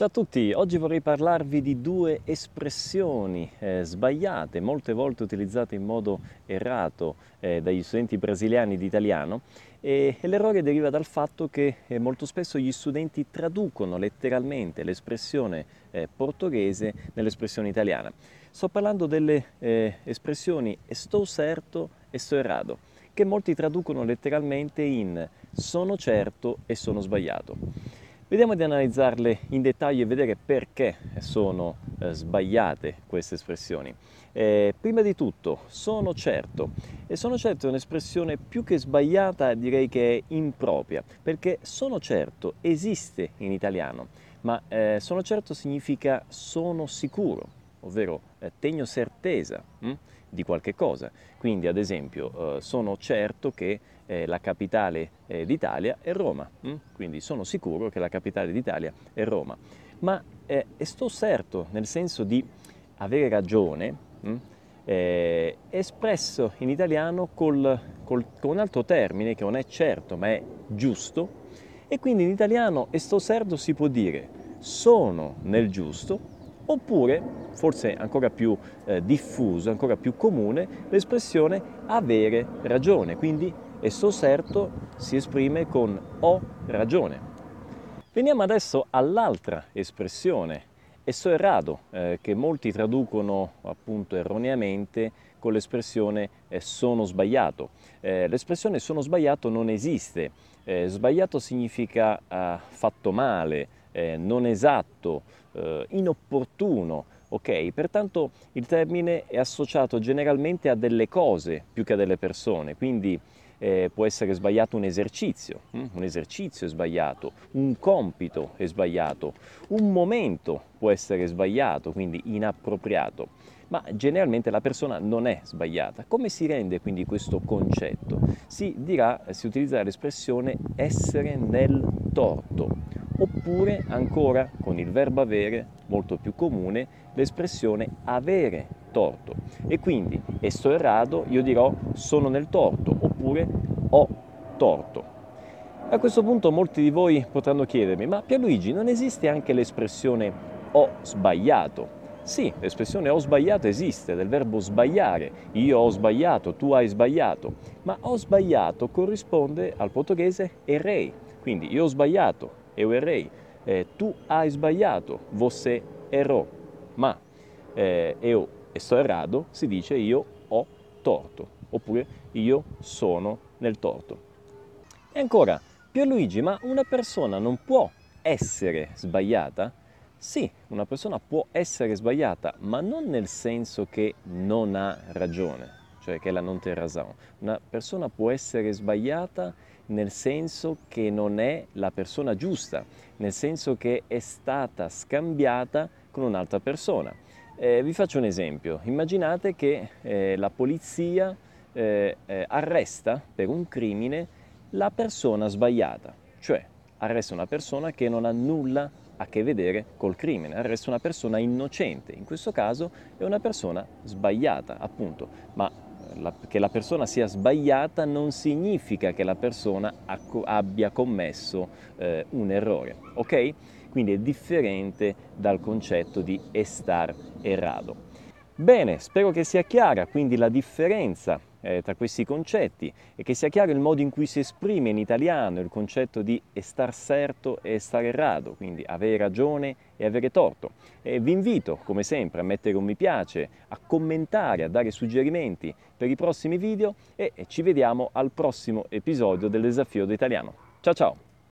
Ciao a tutti, oggi vorrei parlarvi di due espressioni eh, sbagliate, molte volte utilizzate in modo errato eh, dagli studenti brasiliani di italiano e, e l'errore deriva dal fatto che eh, molto spesso gli studenti traducono letteralmente l'espressione eh, portoghese nell'espressione italiana. Sto parlando delle eh, espressioni estou certo e sto errado, che molti traducono letteralmente in sono certo e sono sbagliato. Vediamo di analizzarle in dettaglio e vedere perché sono eh, sbagliate queste espressioni. Eh, prima di tutto, sono certo. E sono certo è un'espressione più che sbagliata, direi che è impropria, perché sono certo esiste in italiano, ma eh, sono certo significa sono sicuro, ovvero eh, tengo certeza. Hm? di qualche cosa. Quindi ad esempio eh, sono certo che eh, la capitale eh, d'Italia è Roma, hm? quindi sono sicuro che la capitale d'Italia è Roma. Ma eh, sto certo nel senso di avere ragione, hm? è espresso in italiano col, col, con un altro termine che non è certo ma è giusto e quindi in italiano sto certo si può dire sono nel giusto oppure, forse ancora più eh, diffuso, ancora più comune, l'espressione avere ragione, quindi esso certo si esprime con ho ragione. Veniamo adesso all'altra espressione, esso errado, eh, che molti traducono appunto erroneamente con l'espressione eh, sono sbagliato. Eh, l'espressione sono sbagliato non esiste, eh, sbagliato significa fatto male, eh, non esatto, eh, inopportuno. Ok, pertanto il termine è associato generalmente a delle cose più che a delle persone, quindi eh, può essere sbagliato un esercizio, hm? un esercizio è sbagliato, un compito è sbagliato, un momento può essere sbagliato, quindi inappropriato, ma generalmente la persona non è sbagliata. Come si rende quindi questo concetto? Si dirà, si utilizzerà l'espressione essere nel torto oppure ancora con il verbo avere, molto più comune, l'espressione avere torto. E quindi, e sto errado, io dirò sono nel torto, oppure ho torto. A questo punto molti di voi potranno chiedermi, ma Pierluigi, non esiste anche l'espressione ho sbagliato? Sì, l'espressione ho sbagliato esiste, del verbo sbagliare. Io ho sbagliato, tu hai sbagliato. Ma ho sbagliato corrisponde al portoghese errei. Quindi io ho sbagliato, eu errei, eh, tu hai sbagliato, você errò, ma eh, eu sto errado si dice io ho torto, oppure io sono nel torto. E ancora, Pierluigi, ma una persona non può essere sbagliata? Sì, una persona può essere sbagliata, ma non nel senso che non ha ragione, cioè che la non raison. Una persona può essere sbagliata nel senso che non è la persona giusta, nel senso che è stata scambiata con un'altra persona. Eh, vi faccio un esempio. Immaginate che eh, la polizia eh, eh arresta per un crimine la persona sbagliata, cioè arresta una persona che non ha nulla a che vedere col crimine, arresta una persona innocente, in questo caso è una persona sbagliata, appunto, ma la, che la persona sia sbagliata non significa che la persona abbia commesso eh, un errore, ok? Quindi è differente dal concetto di estar errado. Bene, spero che sia chiara quindi la differenza eh, tra questi concetti e che sia chiaro il modo in cui si esprime in italiano il concetto di estar certo e estar errado, quindi avere ragione e avere torto. E vi invito, come sempre, a mettere un mi piace, a commentare, a dare suggerimenti per i prossimi video e ci vediamo al prossimo episodio del Desafio d'Italiano. Ciao ciao!